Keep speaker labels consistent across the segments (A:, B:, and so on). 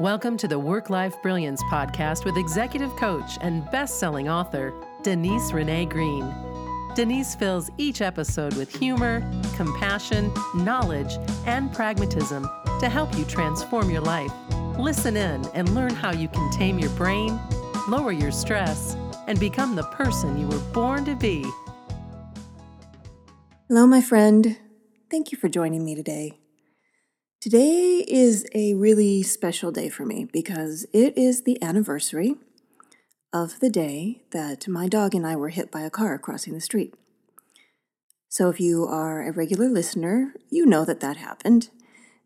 A: Welcome to the Work Life Brilliance podcast with executive coach and best selling author, Denise Renee Green. Denise fills each episode with humor, compassion, knowledge, and pragmatism to help you transform your life. Listen in and learn how you can tame your brain, lower your stress, and become the person you were born to be.
B: Hello, my friend. Thank you for joining me today. Today is a really special day for me because it is the anniversary of the day that my dog and I were hit by a car crossing the street. So, if you are a regular listener, you know that that happened.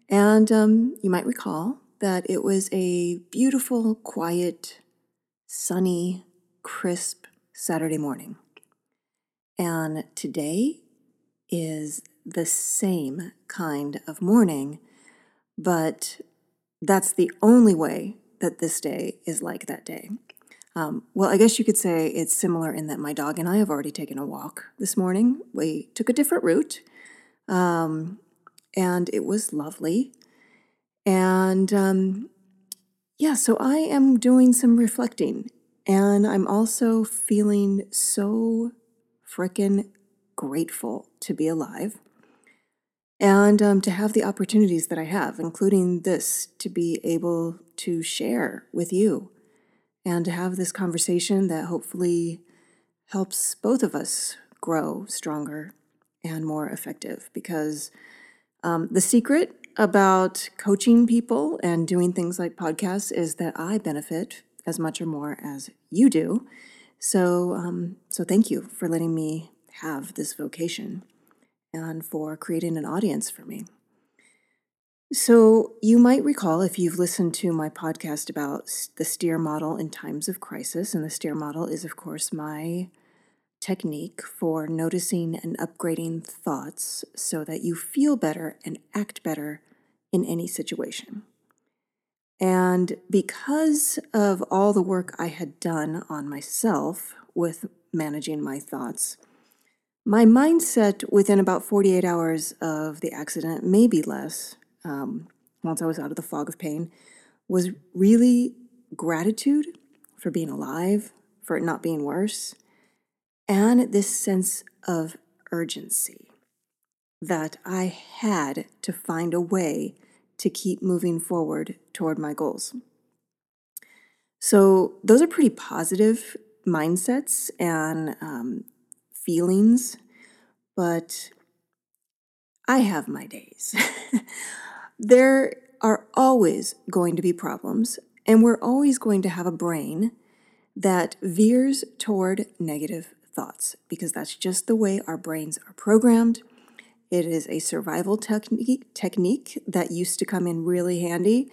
B: And um, you might recall that it was a beautiful, quiet, sunny, crisp Saturday morning. And today is the same kind of morning but that's the only way that this day is like that day. Um, well, I guess you could say it's similar in that my dog and I have already taken a walk this morning. We took a different route, um, and it was lovely. And um, yeah, so I am doing some reflecting, and I'm also feeling so freaking grateful to be alive and um, to have the opportunities that I have, including this, to be able to share with you and to have this conversation that hopefully helps both of us grow stronger and more effective. Because um, the secret about coaching people and doing things like podcasts is that I benefit as much or more as you do. So, um, so thank you for letting me have this vocation and for creating an audience for me. So, you might recall if you've listened to my podcast about the STEER model in times of crisis, and the STEER model is, of course, my technique for noticing and upgrading thoughts so that you feel better and act better in any situation. And because of all the work I had done on myself with managing my thoughts, my mindset within about 48 hours of the accident, maybe less, um, once I was out of the fog of pain, was really gratitude for being alive, for it not being worse, and this sense of urgency that I had to find a way to keep moving forward toward my goals. So, those are pretty positive mindsets and um, feelings, but I have my days. there are always going to be problems, and we're always going to have a brain that veers toward negative thoughts because that's just the way our brains are programmed. It is a survival technique technique that used to come in really handy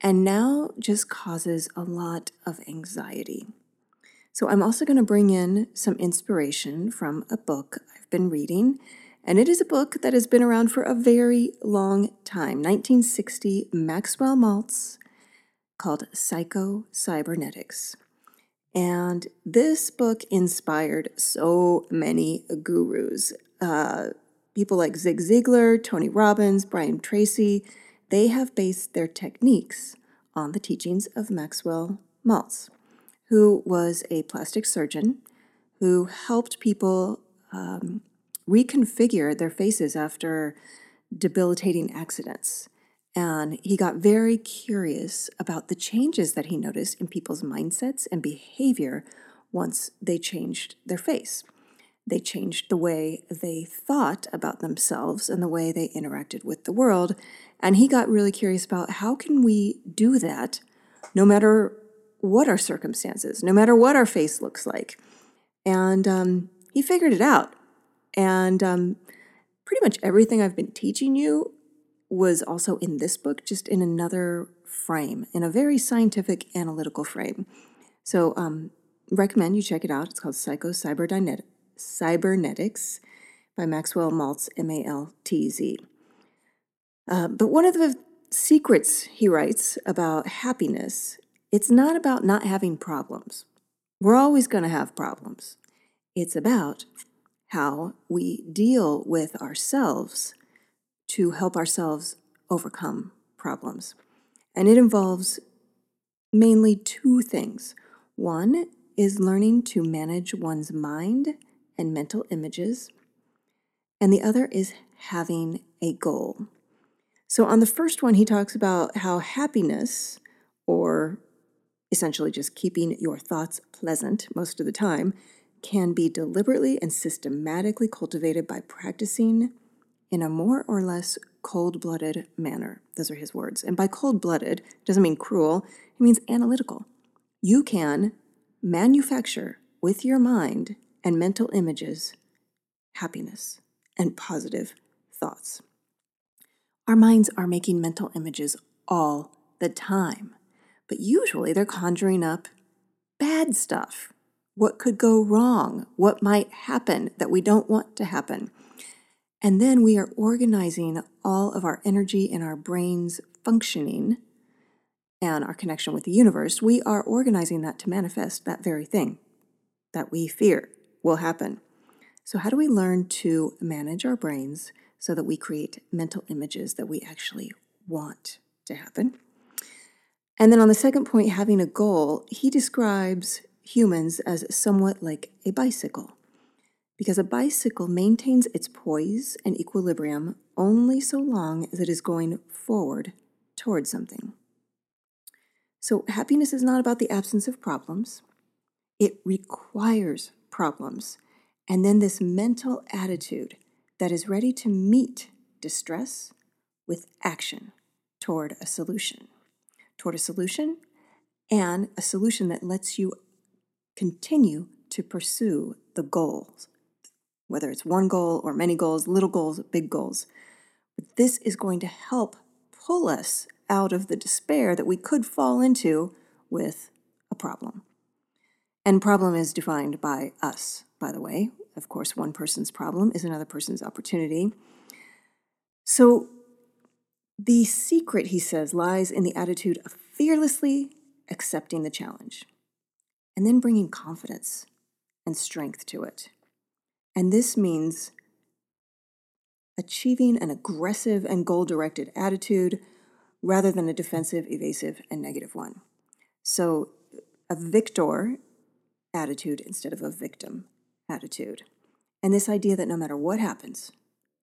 B: and now just causes a lot of anxiety. So, I'm also going to bring in some inspiration from a book I've been reading. And it is a book that has been around for a very long time 1960, Maxwell Maltz, called Psycho Cybernetics. And this book inspired so many gurus. Uh, people like Zig Ziglar, Tony Robbins, Brian Tracy, they have based their techniques on the teachings of Maxwell Maltz who was a plastic surgeon who helped people um, reconfigure their faces after debilitating accidents. And he got very curious about the changes that he noticed in people's mindsets and behavior once they changed their face. They changed the way they thought about themselves and the way they interacted with the world. And he got really curious about how can we do that no matter what our circumstances, no matter what our face looks like. And um, he figured it out. And um, pretty much everything I've been teaching you was also in this book, just in another frame, in a very scientific, analytical frame. So, um, recommend you check it out. It's called Psycho Cybernetics by Maxwell Maltz, M A L T Z. Uh, but one of the secrets he writes about happiness it's not about not having problems. We're always going to have problems. It's about how we deal with ourselves to help ourselves overcome problems. And it involves mainly two things. One is learning to manage one's mind and mental images, and the other is having a goal. So, on the first one, he talks about how happiness, or essentially just keeping your thoughts pleasant most of the time, can be deliberately and systematically cultivated by practicing in a more or less cold blooded manner. Those are his words. And by cold blooded, doesn't mean cruel, it means analytical. You can manufacture with your mind and mental images happiness and positive thoughts. Our minds are making mental images all the time, but usually they're conjuring up bad stuff. What could go wrong? What might happen that we don't want to happen? And then we are organizing all of our energy in our brains functioning and our connection with the universe. We are organizing that to manifest that very thing that we fear will happen. So, how do we learn to manage our brains so that we create mental images that we actually want to happen? And then on the second point, having a goal, he describes humans as somewhat like a bicycle because a bicycle maintains its poise and equilibrium only so long as it is going forward towards something. So, happiness is not about the absence of problems, it requires problems. And then this mental attitude that is ready to meet distress with action toward a solution. Toward a solution and a solution that lets you continue to pursue the goals whether it's one goal or many goals, little goals, big goals. But this is going to help pull us out of the despair that we could fall into with a problem. And problem is defined by us, by the way. Of course, one person's problem is another person's opportunity. So the secret, he says, lies in the attitude of fearlessly accepting the challenge and then bringing confidence and strength to it. And this means achieving an aggressive and goal directed attitude rather than a defensive, evasive, and negative one. So, a victor attitude instead of a victim attitude. And this idea that no matter what happens,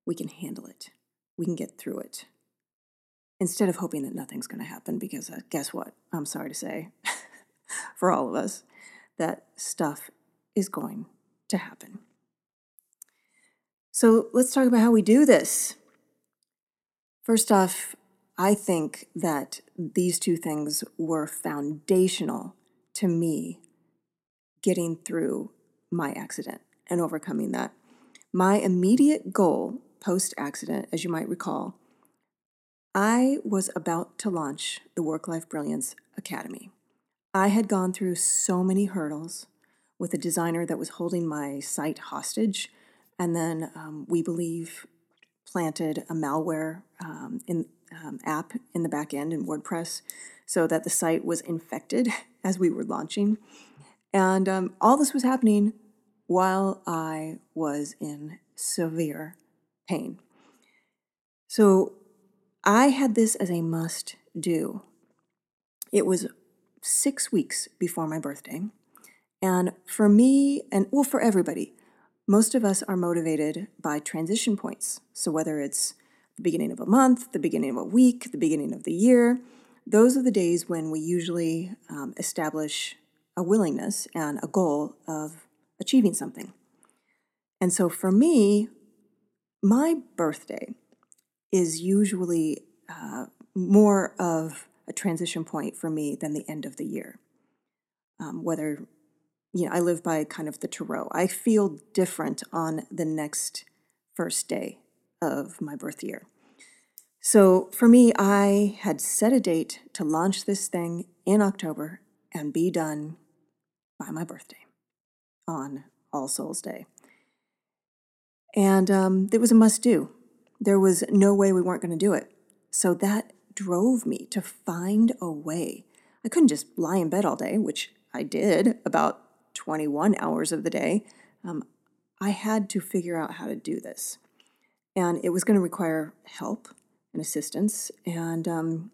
B: we can handle it, we can get through it. Instead of hoping that nothing's going to happen, because uh, guess what? I'm sorry to say, for all of us, that stuff is going to happen. So let's talk about how we do this. First off, I think that these two things were foundational to me getting through my accident and overcoming that. My immediate goal post accident, as you might recall, I was about to launch the Work Life Brilliance Academy. I had gone through so many hurdles with a designer that was holding my site hostage and then um, we believe planted a malware um, in um, app in the back end in WordPress so that the site was infected as we were launching. And um, all this was happening while I was in severe pain. So I had this as a must do. It was six weeks before my birthday. And for me, and well, for everybody, most of us are motivated by transition points. So, whether it's the beginning of a month, the beginning of a week, the beginning of the year, those are the days when we usually um, establish a willingness and a goal of achieving something. And so, for me, my birthday is usually uh, more of a transition point for me than the end of the year. Um, whether you know, I live by kind of the tarot. I feel different on the next first day of my birth year. So for me, I had set a date to launch this thing in October and be done by my birthday on All Souls Day. And um, it was a must do. There was no way we weren't going to do it. So that drove me to find a way. I couldn't just lie in bed all day, which I did about 21 hours of the day, um, I had to figure out how to do this. And it was going to require help and assistance, and um,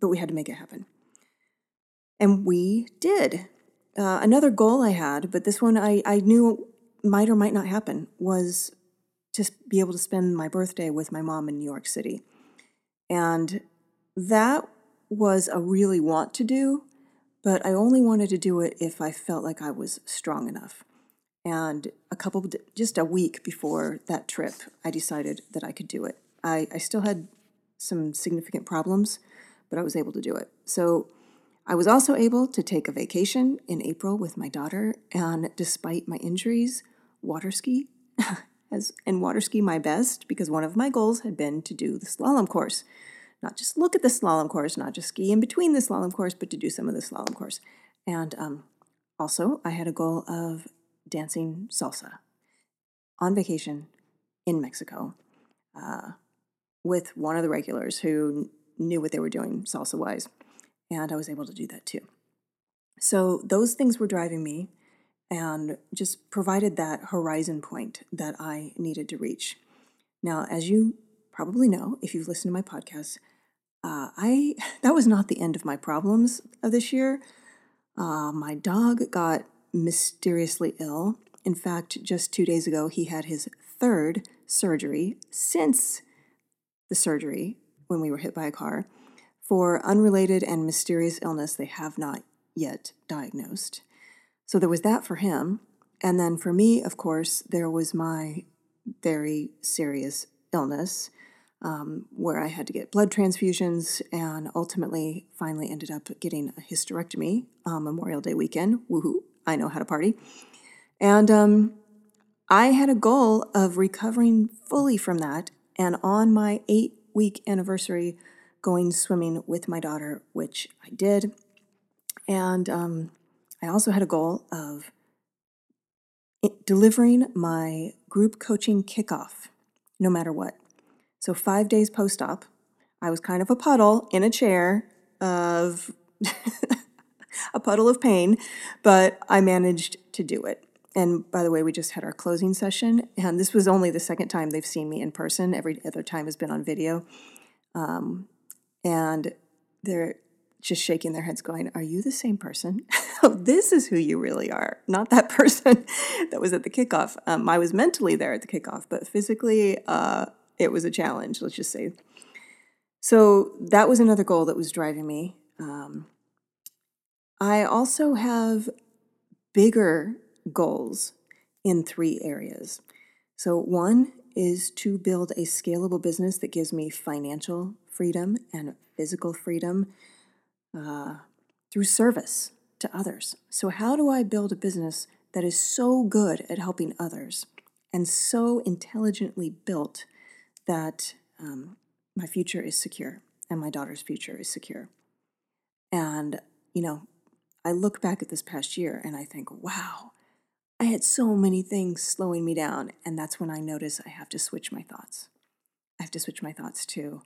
B: but we had to make it happen. And we did. Uh, another goal I had, but this one I, I knew might or might not happen, was to be able to spend my birthday with my mom in New York City. And that was a really want to do, but I only wanted to do it if I felt like I was strong enough. And a couple, just a week before that trip, I decided that I could do it. I, I still had some significant problems, but I was able to do it. So I was also able to take a vacation in April with my daughter, and despite my injuries, water ski as and water ski my best because one of my goals had been to do the slalom course. Not just look at the slalom course, not just ski in between the slalom course, but to do some of the slalom course. And um, also, I had a goal of dancing salsa on vacation in Mexico uh, with one of the regulars who knew what they were doing salsa wise. And I was able to do that too. So those things were driving me and just provided that horizon point that I needed to reach. Now, as you probably know, if you've listened to my podcast, uh, I that was not the end of my problems of this year. Uh, my dog got mysteriously ill. In fact, just two days ago, he had his third surgery since the surgery when we were hit by a car for unrelated and mysterious illness they have not yet diagnosed. So there was that for him. And then for me, of course, there was my very serious illness um, where I had to get blood transfusions and ultimately finally ended up getting a hysterectomy on Memorial Day weekend. Woohoo, I know how to party. And um, I had a goal of recovering fully from that and on my eight week anniversary, going swimming with my daughter, which I did. And um, I also had a goal of delivering my group coaching kickoff no matter what. So, five days post op, I was kind of a puddle in a chair of a puddle of pain, but I managed to do it. And by the way, we just had our closing session, and this was only the second time they've seen me in person. Every other time has been on video. Um, and they're just shaking their heads, going, Are you the same person? oh, this is who you really are, not that person that was at the kickoff. Um, I was mentally there at the kickoff, but physically, uh, it was a challenge, let's just say. So that was another goal that was driving me. Um, I also have bigger goals in three areas. So, one is to build a scalable business that gives me financial freedom and physical freedom uh, through service to others. So, how do I build a business that is so good at helping others and so intelligently built that um, my future is secure and my daughter's future is secure? And, you know, I look back at this past year and I think, wow, I had so many things slowing me down. And that's when I notice I have to switch my thoughts. I have to switch my thoughts to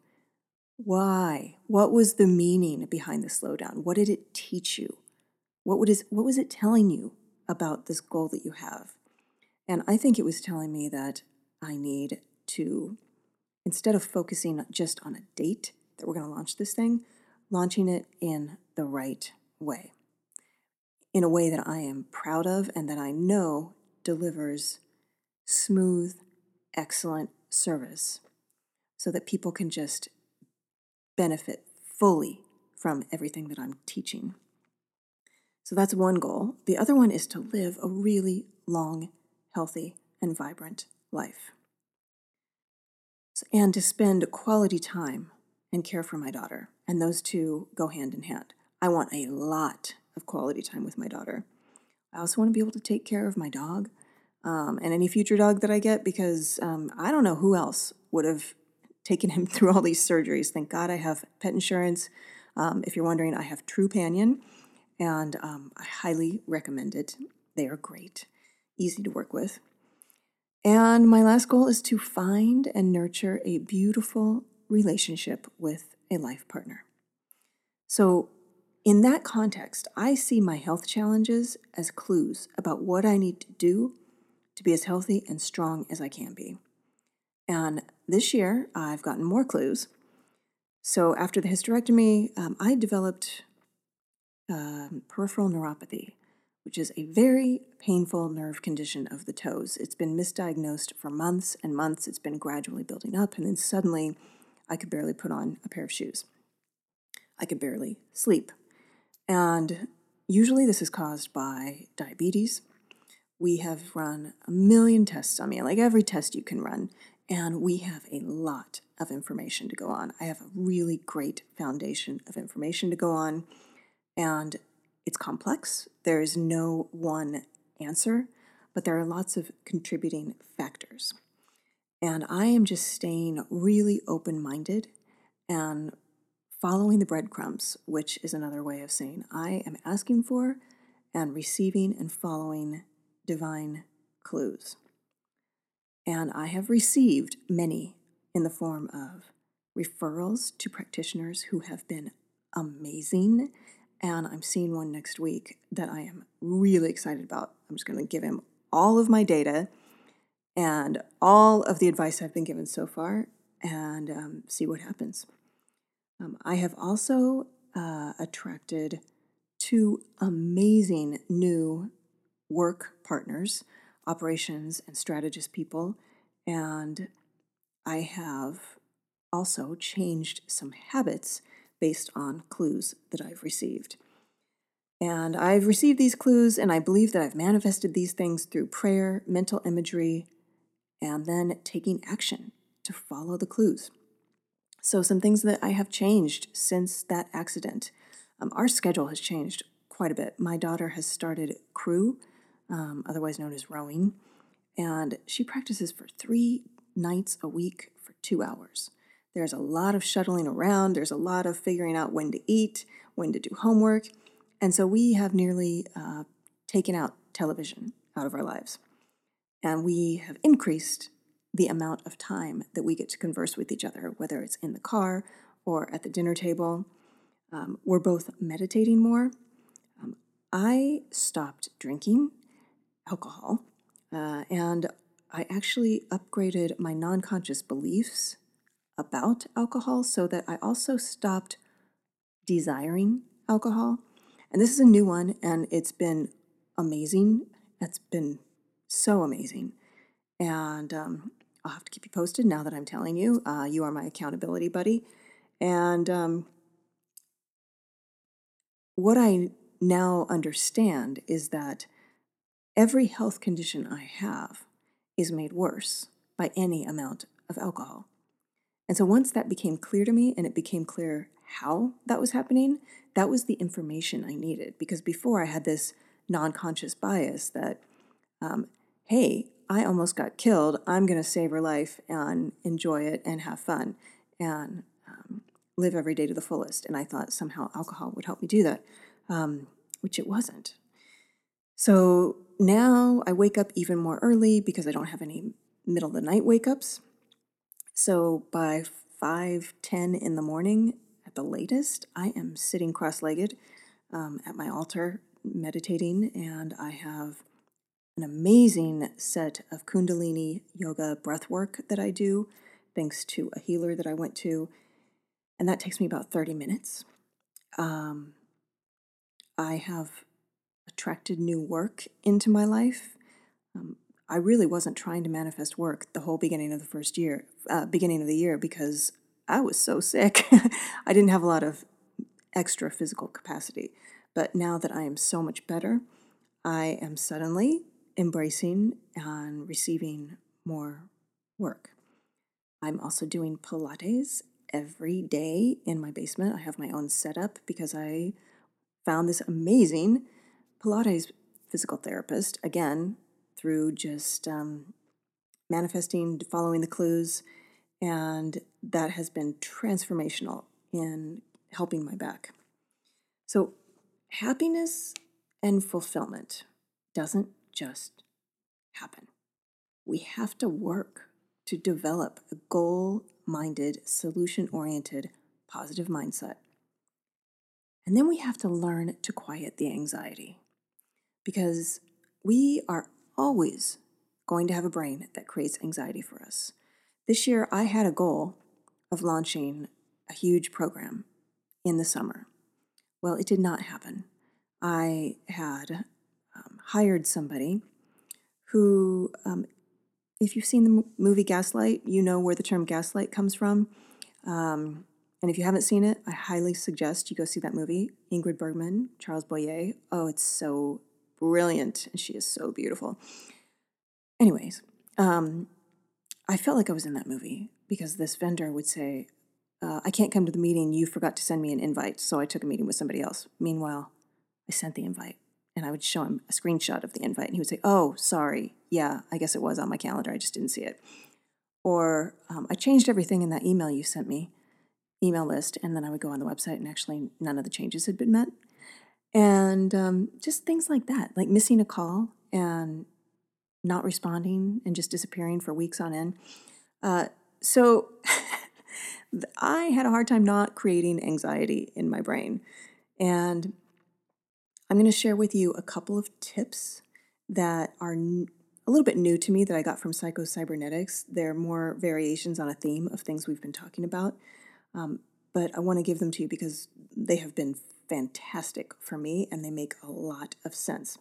B: why? What was the meaning behind the slowdown? What did it teach you? What, would is, what was it telling you about this goal that you have? And I think it was telling me that I need to, instead of focusing just on a date that we're going to launch this thing, launching it in the right way in a way that I am proud of and that I know delivers smooth, excellent service so that people can just benefit fully from everything that I'm teaching. So that's one goal. The other one is to live a really long, healthy, and vibrant life. And to spend quality time and care for my daughter. And those two go hand in hand. I want a lot of quality time with my daughter. I also want to be able to take care of my dog um, and any future dog that I get because um, I don't know who else would have taken him through all these surgeries. Thank God I have pet insurance. Um, if you're wondering, I have Trupanion and um, I highly recommend it. They are great, easy to work with. And my last goal is to find and nurture a beautiful relationship with a life partner. So, in that context, I see my health challenges as clues about what I need to do to be as healthy and strong as I can be. And this year, I've gotten more clues. So after the hysterectomy, um, I developed um, peripheral neuropathy, which is a very painful nerve condition of the toes. It's been misdiagnosed for months and months. It's been gradually building up, and then suddenly I could barely put on a pair of shoes. I could barely sleep. And usually this is caused by diabetes. We have run a million tests on me, like every test you can run, and we have a lot of information to go on. I have a really great foundation of information to go on, and it's complex. There is no one answer, but there are lots of contributing factors. And I am just staying really open minded and following the breadcrumbs, which is another way of saying I am asking for and receiving and following divine clues. And I have received many in the form of referrals to practitioners who have been amazing. And I'm seeing one next week that I am really excited about. I'm just going to give him all of my data and all of the advice I've been given so far and um, see what happens. Um, I have also uh, attracted two amazing new work partners, operations and strategist people, and I have also changed some habits based on clues that I've received. And I've received these clues, and I believe that I've manifested these things through prayer, mental imagery, and then taking action to follow the clues. So, some things that I have changed since that accident. Um, our schedule has changed quite a bit. My daughter has started crew, um, otherwise known as rowing, and she practices for three nights a week for two hours. There's a lot of shuttling around, there's a lot of figuring out when to eat, when to do homework, and so we have nearly uh, taken out television out of our lives. And we have increased the amount of time that we get to converse with each other, whether it's in the car or at the dinner table. Um, we're both meditating more. Um, I stopped drinking alcohol, uh, and I actually upgraded my non conscious beliefs about alcohol so that I also stopped desiring alcohol. And this is a new one, and it's been amazing. It's been so amazing. And um, I'll have to keep you posted now that I'm telling you. Uh, you are my accountability buddy. And um, what I now understand is that every health condition I have is made worse by any amount of alcohol. And so once that became clear to me and it became clear how that was happening, that was the information I needed. Because before I had this non conscious bias that um, hey, I almost got killed. I'm going to save her life and enjoy it and have fun and um, live every day to the fullest. And I thought somehow alcohol would help me do that, um, which it wasn't. So now I wake up even more early because I don't have any middle of the night wake ups. So by 5 10 in the morning at the latest, I am sitting cross legged um, at my altar meditating, and I have an amazing set of Kundalini yoga breath work that I do, thanks to a healer that I went to. And that takes me about 30 minutes. Um, I have attracted new work into my life. Um, I really wasn't trying to manifest work the whole beginning of the first year, uh, beginning of the year, because I was so sick. I didn't have a lot of extra physical capacity. But now that I am so much better, I am suddenly embracing and receiving more work. I'm also doing Pilates every day in my basement. I have my own setup because I found this amazing Pilates physical therapist, again, through just um, manifesting, following the clues, and that has been transformational in helping my back. So, happiness and fulfillment doesn't just happen. We have to work to develop a goal minded, solution oriented, positive mindset. And then we have to learn to quiet the anxiety because we are always going to have a brain that creates anxiety for us. This year, I had a goal of launching a huge program in the summer. Well, it did not happen. I had um, hired somebody who, um, if you've seen the movie Gaslight, you know where the term gaslight comes from. Um, and if you haven't seen it, I highly suggest you go see that movie. Ingrid Bergman, Charles Boyer. Oh, it's so brilliant. And she is so beautiful. Anyways, um, I felt like I was in that movie because this vendor would say, uh, I can't come to the meeting. You forgot to send me an invite. So I took a meeting with somebody else. Meanwhile, I sent the invite and I would show him a screenshot of the invite and he would say, Oh, sorry. Yeah, I guess it was on my calendar. I just didn't see it. Or um, I changed everything in that email you sent me, email list. And then I would go on the website and actually none of the changes had been met. And um, just things like that, like missing a call and not responding and just disappearing for weeks on end. Uh, so I had a hard time not creating anxiety in my brain. And I'm going to share with you a couple of tips that are a little bit new to me that I got from Psycho-Cybernetics. They're more variations on a theme of things we've been talking about. Um, but I want to give them to you because they have been fantastic for me and they make a lot of sense.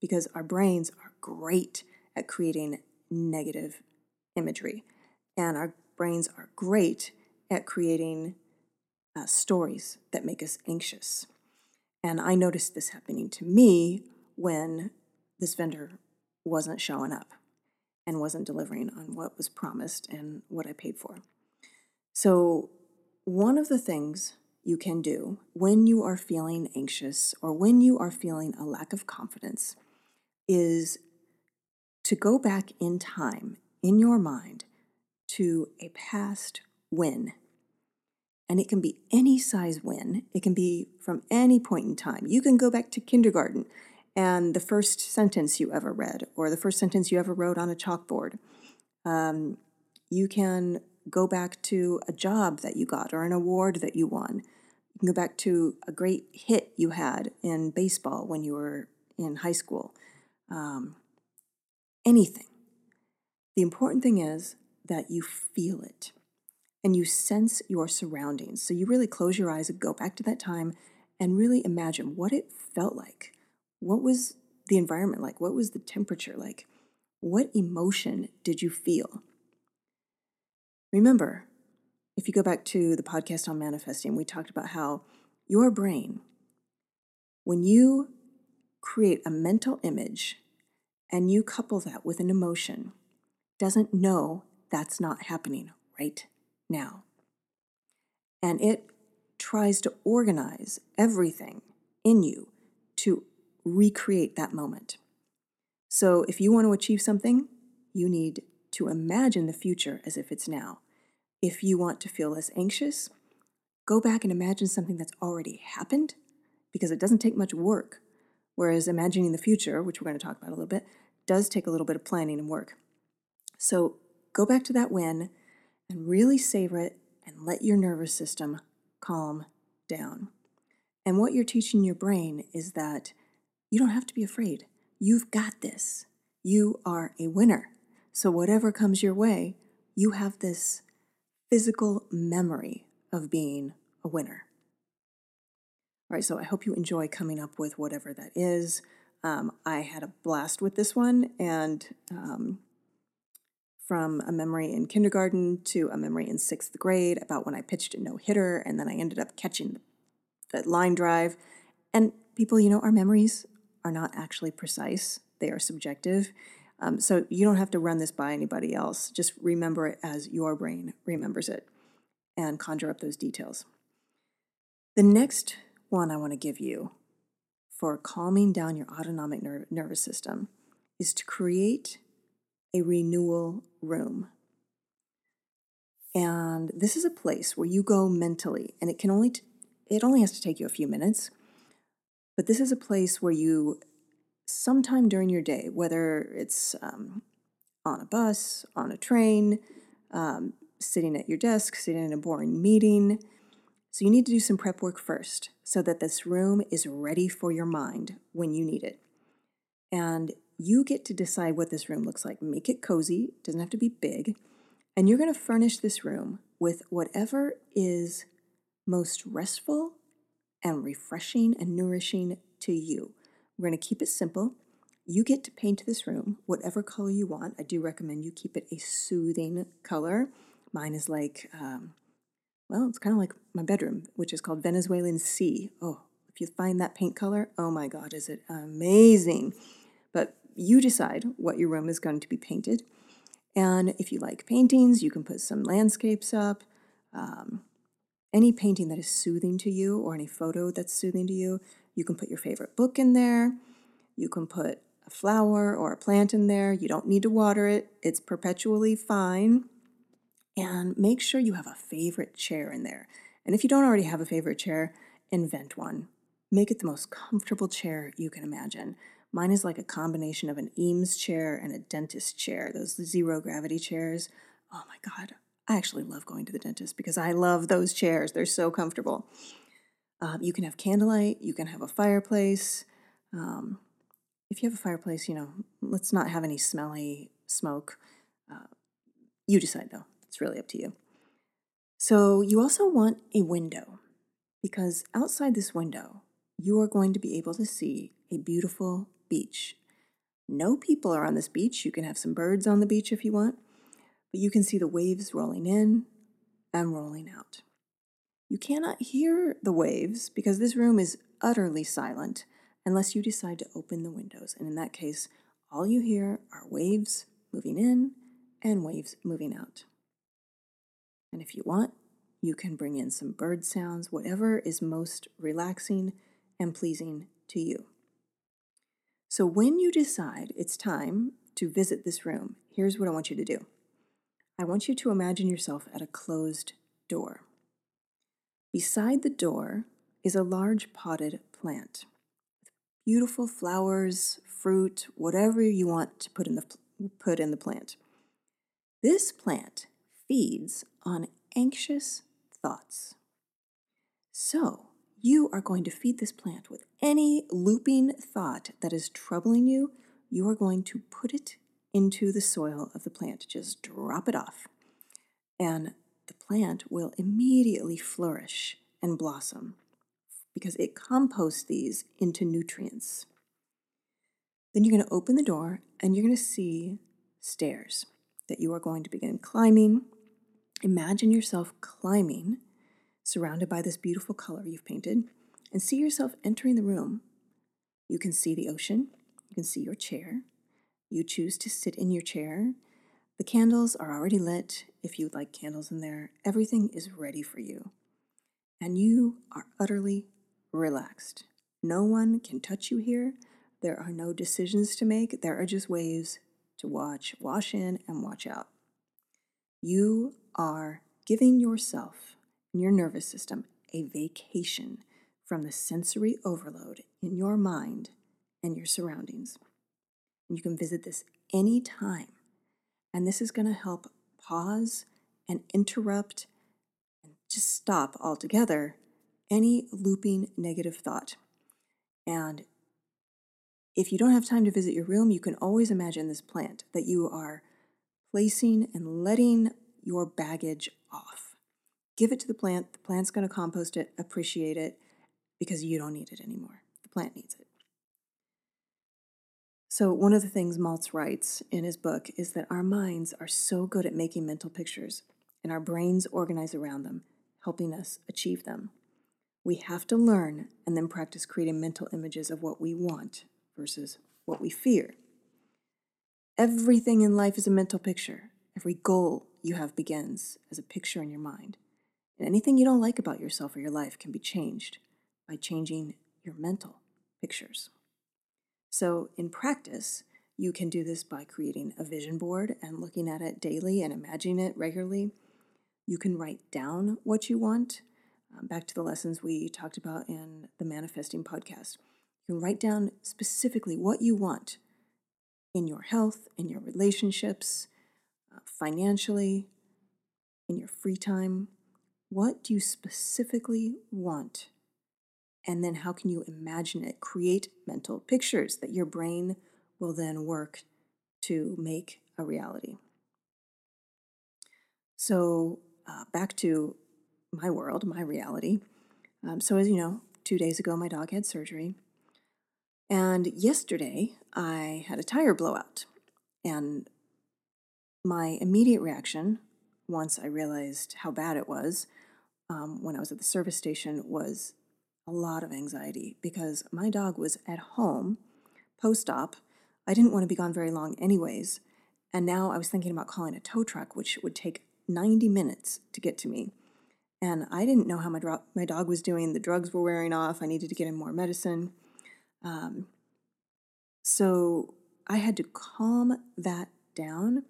B: Because our brains are great at creating negative imagery, and our brains are great at creating uh, stories that make us anxious. And I noticed this happening to me when this vendor wasn't showing up and wasn't delivering on what was promised and what I paid for. So, one of the things you can do when you are feeling anxious or when you are feeling a lack of confidence is to go back in time in your mind to a past win. And it can be any size win, it can be from any point in time. You can go back to kindergarten and the first sentence you ever read, or the first sentence you ever wrote on a chalkboard. Um, you can go back to a job that you got or an award that you won. You can go back to a great hit you had in baseball when you were in high school. Um, anything. The important thing is that you feel it and you sense your surroundings. So you really close your eyes and go back to that time and really imagine what it felt like. What was the environment like? What was the temperature like? What emotion did you feel? Remember, if you go back to the podcast on manifesting, we talked about how your brain, when you create a mental image and you couple that with an emotion, doesn't know that's not happening right now. And it tries to organize everything in you to recreate that moment. So if you want to achieve something, you need to imagine the future as if it's now. If you want to feel less anxious, go back and imagine something that's already happened because it doesn't take much work. Whereas imagining the future, which we're going to talk about a little bit, does take a little bit of planning and work. So go back to that win and really savor it and let your nervous system calm down. And what you're teaching your brain is that you don't have to be afraid. You've got this. You are a winner. So, whatever comes your way, you have this physical memory of being a winner. All right, so I hope you enjoy coming up with whatever that is. Um, I had a blast with this one, and um, from a memory in kindergarten to a memory in sixth grade about when I pitched a no hitter, and then I ended up catching the line drive. And people, you know, our memories are not actually precise, they are subjective. Um, so you don't have to run this by anybody else. Just remember it as your brain remembers it and conjure up those details. The next one I want to give you for calming down your autonomic ner- nervous system is to create a renewal room. And this is a place where you go mentally, and it can only t- it only has to take you a few minutes. But this is a place where you, sometime during your day, whether it's um, on a bus, on a train, um, sitting at your desk, sitting in a boring meeting, so you need to do some prep work first so that this room is ready for your mind when you need it. And you get to decide what this room looks like. Make it cozy, it doesn't have to be big. And you're going to furnish this room with whatever is most restful and refreshing and nourishing to you. We're going to keep it simple. You get to paint this room whatever color you want. I do recommend you keep it a soothing color. Mine is like, um, well, it's kind of like my bedroom, which is called Venezuelan Sea. Oh, if you find that paint color, oh my God, is it amazing! But you decide what your room is going to be painted. And if you like paintings, you can put some landscapes up. Um, any painting that is soothing to you or any photo that's soothing to you. You can put your favorite book in there. You can put a flower or a plant in there. You don't need to water it, it's perpetually fine. And make sure you have a favorite chair in there. And if you don't already have a favorite chair, invent one. Make it the most comfortable chair you can imagine. Mine is like a combination of an Eames chair and a dentist chair, those zero gravity chairs. Oh my God, I actually love going to the dentist because I love those chairs. They're so comfortable. Um, you can have candlelight, you can have a fireplace. Um, if you have a fireplace, you know, let's not have any smelly smoke. Uh, you decide though, it's really up to you. So, you also want a window because outside this window, you are going to be able to see a beautiful beach. No people are on this beach. You can have some birds on the beach if you want but you can see the waves rolling in and rolling out. You cannot hear the waves because this room is utterly silent unless you decide to open the windows. And in that case, all you hear are waves moving in and waves moving out. And if you want, you can bring in some bird sounds, whatever is most relaxing and pleasing to you. So when you decide it's time to visit this room, here's what I want you to do. I want you to imagine yourself at a closed door. Beside the door is a large potted plant beautiful flowers, fruit, whatever you want to put in the put in the plant. This plant feeds on anxious thoughts. So, you are going to feed this plant with any looping thought that is troubling you. You are going to put it into the soil of the plant. Just drop it off. And plant will immediately flourish and blossom because it composts these into nutrients. Then you're going to open the door and you're going to see stairs that you are going to begin climbing. Imagine yourself climbing, surrounded by this beautiful color you've painted, and see yourself entering the room. You can see the ocean, you can see your chair, you choose to sit in your chair. The candles are already lit if you'd like candles in there. Everything is ready for you. And you are utterly relaxed. No one can touch you here. There are no decisions to make. There are just waves to watch, wash in, and watch out. You are giving yourself and your nervous system a vacation from the sensory overload in your mind and your surroundings. You can visit this anytime. And this is going to help pause and interrupt and just stop altogether any looping negative thought. And if you don't have time to visit your room, you can always imagine this plant that you are placing and letting your baggage off. Give it to the plant. The plant's going to compost it, appreciate it, because you don't need it anymore. The plant needs it. So, one of the things Maltz writes in his book is that our minds are so good at making mental pictures, and our brains organize around them, helping us achieve them. We have to learn and then practice creating mental images of what we want versus what we fear. Everything in life is a mental picture. Every goal you have begins as a picture in your mind. And anything you don't like about yourself or your life can be changed by changing your mental pictures. So, in practice, you can do this by creating a vision board and looking at it daily and imagining it regularly. You can write down what you want. Um, back to the lessons we talked about in the manifesting podcast. You can write down specifically what you want in your health, in your relationships, uh, financially, in your free time. What do you specifically want? And then how can you imagine it? Create mental pictures that your brain will then work to make a reality. So, uh, back to my world, my reality. Um, so, as you know, two days ago, my dog had surgery. And yesterday, I had a tire blowout. And my immediate reaction, once I realized how bad it was, um, when I was at the service station, was a lot of anxiety because my dog was at home post op. I didn't want to be gone very long, anyways. And now I was thinking about calling a tow truck, which would take 90 minutes to get to me. And I didn't know how my, dro- my dog was doing. The drugs were wearing off. I needed to get him more medicine. Um, so I had to calm that down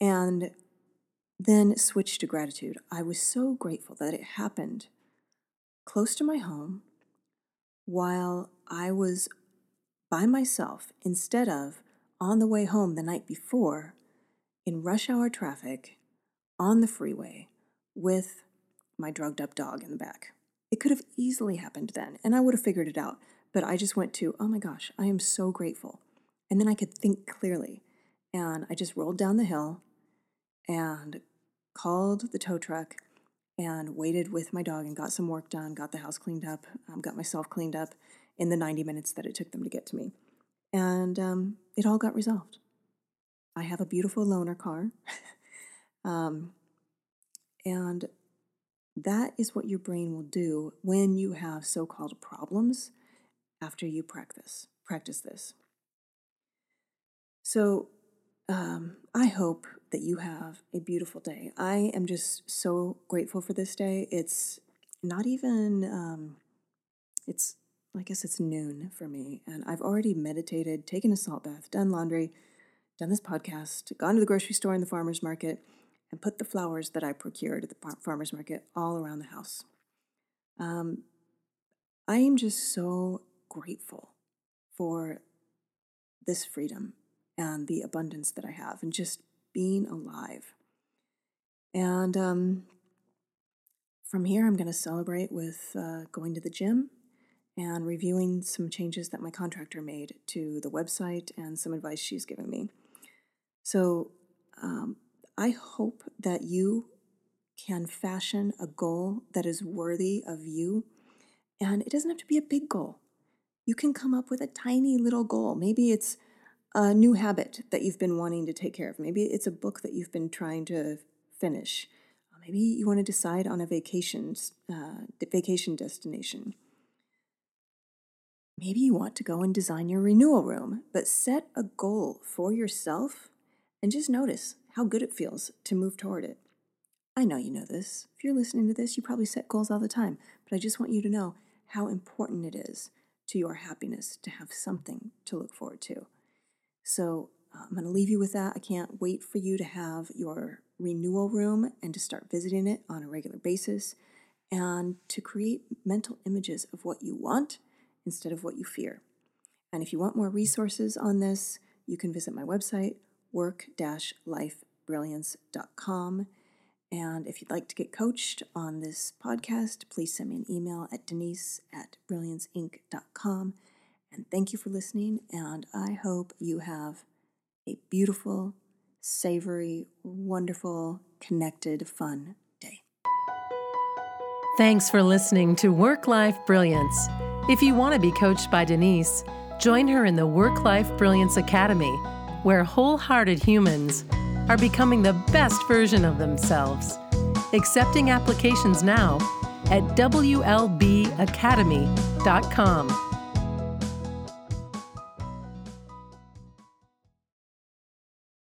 B: and then switch to gratitude. I was so grateful that it happened close to my home while I was by myself instead of on the way home the night before in rush hour traffic on the freeway with my drugged up dog in the back. It could have easily happened then, and I would have figured it out. But I just went to, oh my gosh, I am so grateful. And then I could think clearly. And I just rolled down the hill and called the tow truck and waited with my dog and got some work done, got the house cleaned up, um, got myself cleaned up in the 90 minutes that it took them to get to me. And um, it all got resolved. I have a beautiful loaner car. um, and that is what your brain will do when you have so called problems after you practice practice this. So um, I hope that you have a beautiful day. I am just so grateful for this day. It's not even um, it's I guess it's noon for me, and I've already meditated, taken a salt bath, done laundry, done this podcast, gone to the grocery store and the farmer's market, and put the flowers that I procured at the farmer's market all around the house. Um, I am just so grateful for this freedom and the abundance that I have and just being alive. And um, from here, I'm going to celebrate with uh, going to the gym and reviewing some changes that my contractor made to the website and some advice she's given me. So um, I hope that you can fashion a goal that is worthy of you. And it doesn't have to be a big goal. You can come up with a tiny little goal. Maybe it's a new habit that you've been wanting to take care of. Maybe it's a book that you've been trying to finish. Maybe you want to decide on a vacation, uh, vacation destination. Maybe you want to go and design your renewal room, but set a goal for yourself and just notice how good it feels to move toward it. I know you know this. If you're listening to this, you probably set goals all the time, but I just want you to know how important it is to your happiness to have something to look forward to. So I'm going to leave you with that. I can't wait for you to have your renewal room and to start visiting it on a regular basis and to create mental images of what you want instead of what you fear. And if you want more resources on this, you can visit my website, work-lifebrilliance.com. And if you'd like to get coached on this podcast, please send me an email at denise at brillianceinc.com. And thank you for listening. And I hope you have a beautiful, savory, wonderful, connected, fun day.
A: Thanks for listening to Work Life Brilliance. If you want to be coached by Denise, join her in the Work Life Brilliance Academy, where wholehearted humans are becoming the best version of themselves. Accepting applications now at WLBacademy.com.